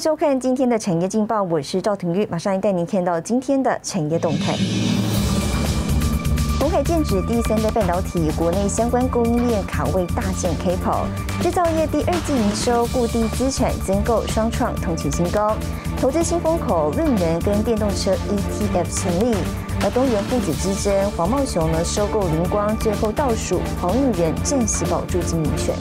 收看今天的产业劲报，我是赵廷玉，马上带您看到今天的产业动态。红海剑指第三代半导体，国内相关供应链卡位大战 K 跑，制造业第二季营收、固定资产增购双创同期新高，投资新风口绿能跟电动车 ETF 成立，而东元父子之争，黄茂雄呢收购灵光，最后倒数，黄玉仁暂时保住经营权。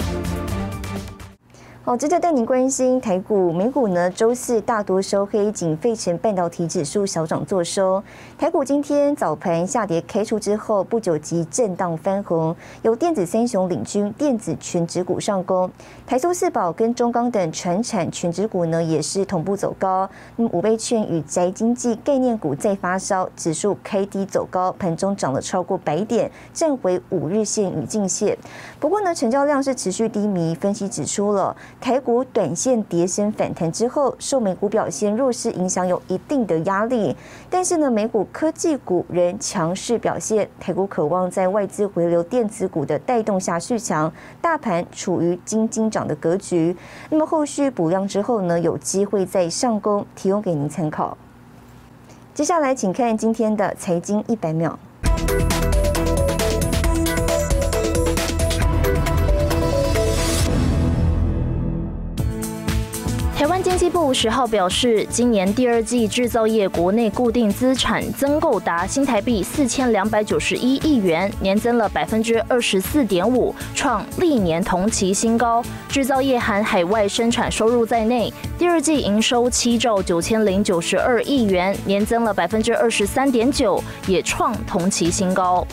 好，接着带您关心台股、美股呢？周四大多收黑，仅费城半导体指数小涨作收。台股今天早盘下跌开出之后，不久即震荡翻红，由电子三雄领军，电子全指股上攻，台塑四宝跟中钢等全产全指股呢也是同步走高。那么五倍券与宅经济概念股再发烧，指数 K D 走高，盘中涨了超过百点，站回五日线与近线。不过呢，成交量是持续低迷，分析指出了。台股短线跌升反弹之后，受美股表现弱势影响，有一定的压力。但是呢，美股科技股仍强势表现，台股渴望在外资回流、电子股的带动下续强，大盘处于金金涨的格局。那么后续补量之后呢，有机会再上攻，提供给您参考。接下来，请看今天的财经一百秒。台湾经济部十号表示，今年第二季制造业国内固定资产增购达新台币四千两百九十一亿元，年增了百分之二十四点五，创历年同期新高。制造业含海外生产收入在内，第二季营收七兆九千零九十二亿元，年增了百分之二十三点九，也创同期新高。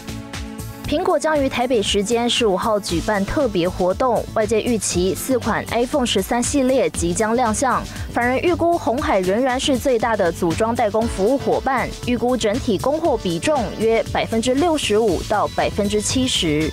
苹果将于台北时间十五号举办特别活动，外界预期四款 iPhone 十三系列即将亮相。法人预估红海仍然是最大的组装代工服务伙伴，预估整体供货比重约百分之六十五到百分之七十。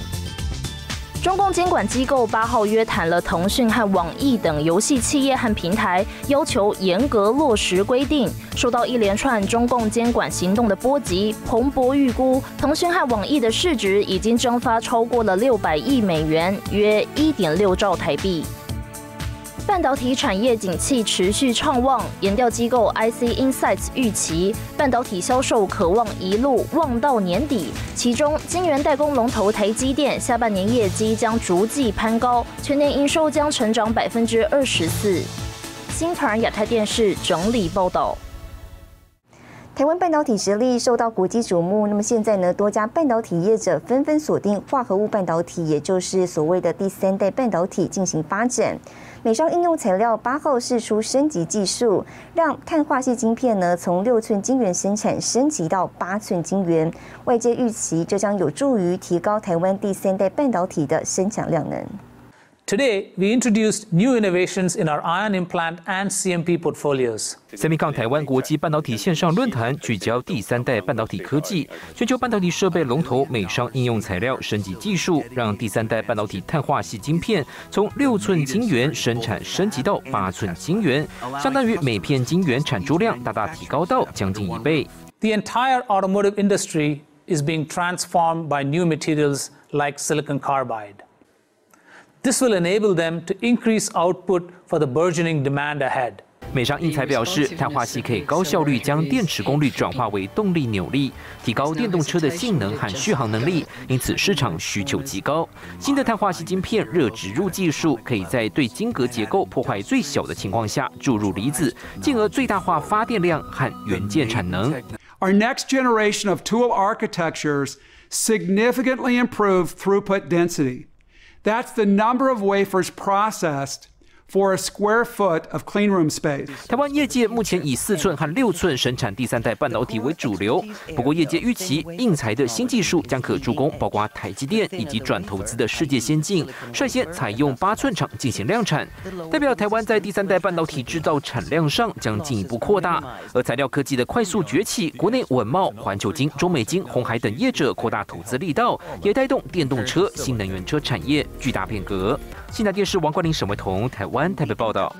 中共监管机构八号约谈了腾讯和网易等游戏企业和平台，要求严格落实规定。受到一连串中共监管行动的波及，彭博预估腾讯和网易的市值已经蒸发超过了六百亿美元，约一点六兆台币。半导体产业景气持续畅旺，研调机构 IC Insights 预期半导体销售可望一路旺到年底。其中，晶圆代工龙头台积电下半年业绩将逐季攀高，全年营收将成长百分之二十四。新唐亚太电视整理报道。台湾半导体实力受到国际瞩目，那么现在呢，多家半导体业者纷纷锁定化合物半导体，也就是所谓的第三代半导体进行发展。美商应用材料八号试出升级技术，让碳化系晶片呢从六寸晶圆生产升级到八寸晶圆。外界预期这将有助于提高台湾第三代半导体的生产量能。Today, we introduced new innovations in our ion implant and CMP portfolios. Semicon 台湾国际半导体线上论坛聚焦第三代半导体科技，全球半导体设备龙头美商应用材料升级技术，让第三代半导体碳化系晶片从六寸晶圆生产升级到八寸晶圆，相当于每片晶圆产出量大大提高到将近一倍。The entire automotive industry is being transformed by new materials like silicon carbide. This will enable them to increase output for the burgeoning demand ahead. 美商印才表示，碳化系可以高效率将电池功率转化为动力扭力，提高电动车的性能和续航能力，因此市场需求极高。新的碳化系晶片热植入技术，可以在对晶格结构破坏最小的情况下注入离子，进而最大化发电量和元件产能。Our next generation of tool architectures significantly improve throughput density. That's the number of wafers processed for a square foot of clean room space. 台湾业界目前以四寸和六寸生产第三代半导体为主流，不过业界预期硬材的新技术将可助攻包括台积电以及转投资的世界先进，率先采用八寸厂进行量产，代表台湾在第三代半导体制造产量上将进一步扩大。而材料科技的快速崛起，国内稳茂、环球金、中美金、红海等业者扩大投资力道，也带动电动车、新能源车产业巨大变革。新台电视王冠林、沈维彤，台湾台北报道。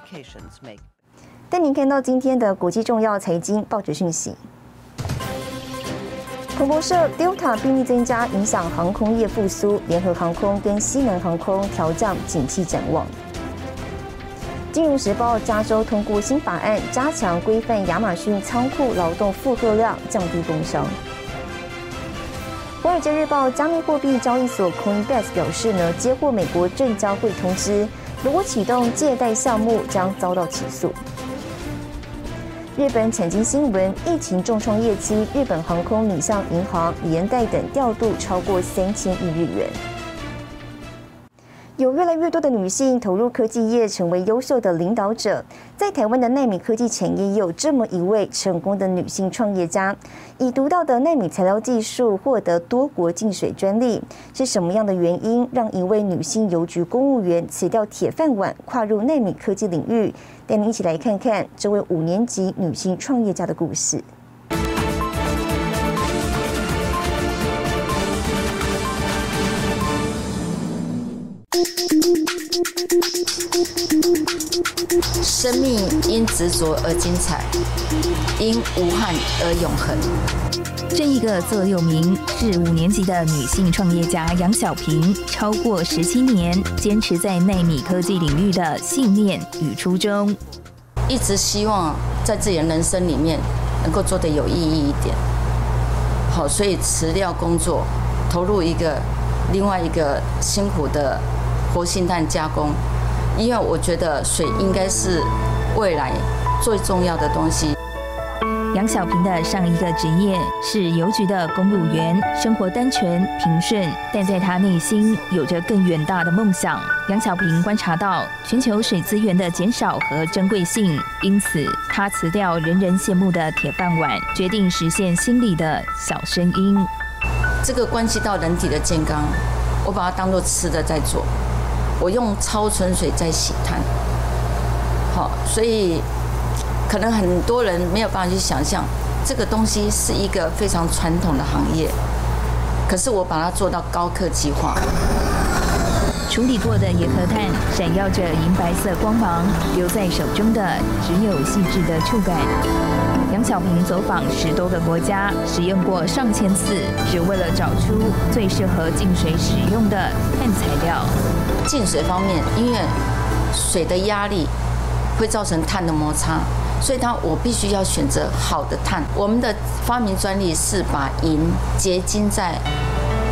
带您看到今天的国际重要财经报纸讯息。彭博社：Delta 病例增加影响航空业复苏，联合航空跟西南航空调降景气展望。金融时报加州通过新法案，加强规范亚马逊仓库劳动负荷量，降低工伤。华尔街日报加密货币交易所 Coinbase 表示呢，接获美国证交会通知，如果启动借贷项目，将遭到起诉。日本财经新闻：疫情重创业绩，日本航空、拟向银行、连贷等调度超过三千亿日元。有越来越多的女性投入科技业，成为优秀的领导者。在台湾的纳米科技产业，也有这么一位成功的女性创业家，以独到的纳米材料技术获得多国净水专利。是什么样的原因，让一位女性邮局公务员辞掉铁饭碗，跨入纳米科技领域？带您一起来看看这位五年级女性创业家的故事。生命因执着而精彩，因无憾而永恒。这一个座右铭是五年级的女性创业家杨小平超过十七年坚持在纳米科技领域的信念与初衷。一直希望在自己的人生里面能够做得有意义一点。好，所以辞掉工作，投入一个另外一个辛苦的活性炭加工。因为我觉得水应该是未来最重要的东西。杨小平的上一个职业是邮局的公务员，生活单纯平顺，但在他内心有着更远大的梦想。杨小平观察到全球水资源的减少和珍贵性，因此他辞掉人人羡慕的铁饭碗，决定实现心里的小声音。这个关系到人体的健康，我把它当做吃的在做。我用超纯水在洗碳，好，所以可能很多人没有办法去想象，这个东西是一个非常传统的行业，可是我把它做到高科技化。处理过的野核炭闪耀着银白色光芒，留在手中的只有细致的触感。小平走访十多个国家，使用过上千次，只为了找出最适合净水使用的碳材料。净水方面，因为水的压力会造成碳的摩擦，所以它我必须要选择好的碳。我们的发明专利是把银结晶在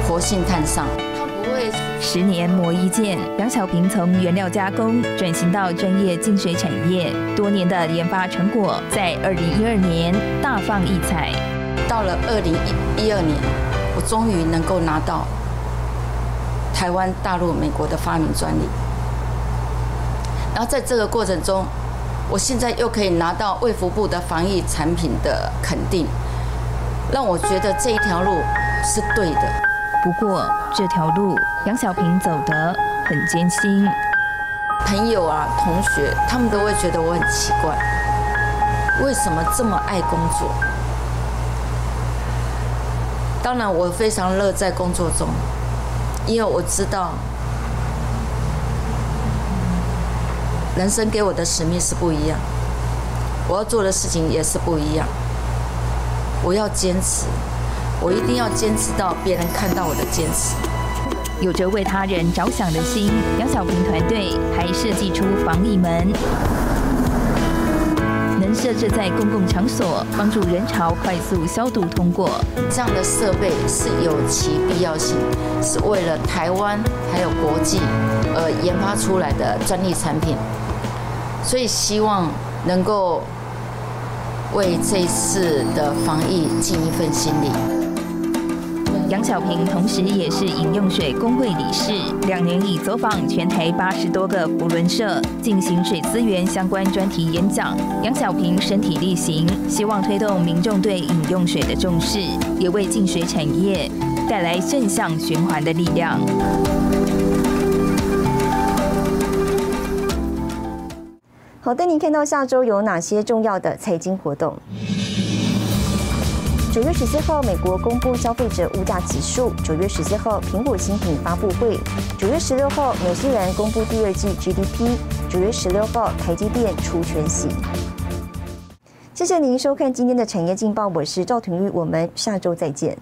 活性炭上，十年磨一剑。杨小平从原料加工转型到专业净水产业，多年的研发成果在二零一二年大放异彩。到了二零一一二年，我终于能够拿到。台湾、大陆、美国的发明专利，然后在这个过程中，我现在又可以拿到卫福部的防疫产品的肯定，让我觉得这一条路是对的。不过这条路杨小平走得很艰辛，朋友啊、同学他们都会觉得我很奇怪，为什么这么爱工作？当然，我非常乐在工作中。因为我知道，人生给我的使命是不一样，我要做的事情也是不一样。我要坚持，我一定要坚持到别人看到我的坚持。有着为他人着想的心，杨小平团队还设计出防疫门。能设置在公共场所，帮助人潮快速消毒通过。这样的设备是有其必要性，是为了台湾还有国际而研发出来的专利产品，所以希望能够为这次的防疫尽一份心力。杨小平同时也是饮用水工会理事，两年已走访全台八十多个福伦社，进行水资源相关专题演讲。杨小平身体力行，希望推动民众对饮用水的重视，也为净水产业带来正向循环的力量。好的，您看到下周有哪些重要的财经活动？九月十四号，美国公布消费者物价指数；九月十四号，苹果新品发布会；九月十六号，纽西兰公布第二季 GDP；九月十六号，台积电出全息。谢谢您收看今天的产业劲报，我是赵廷玉，我们下周再见。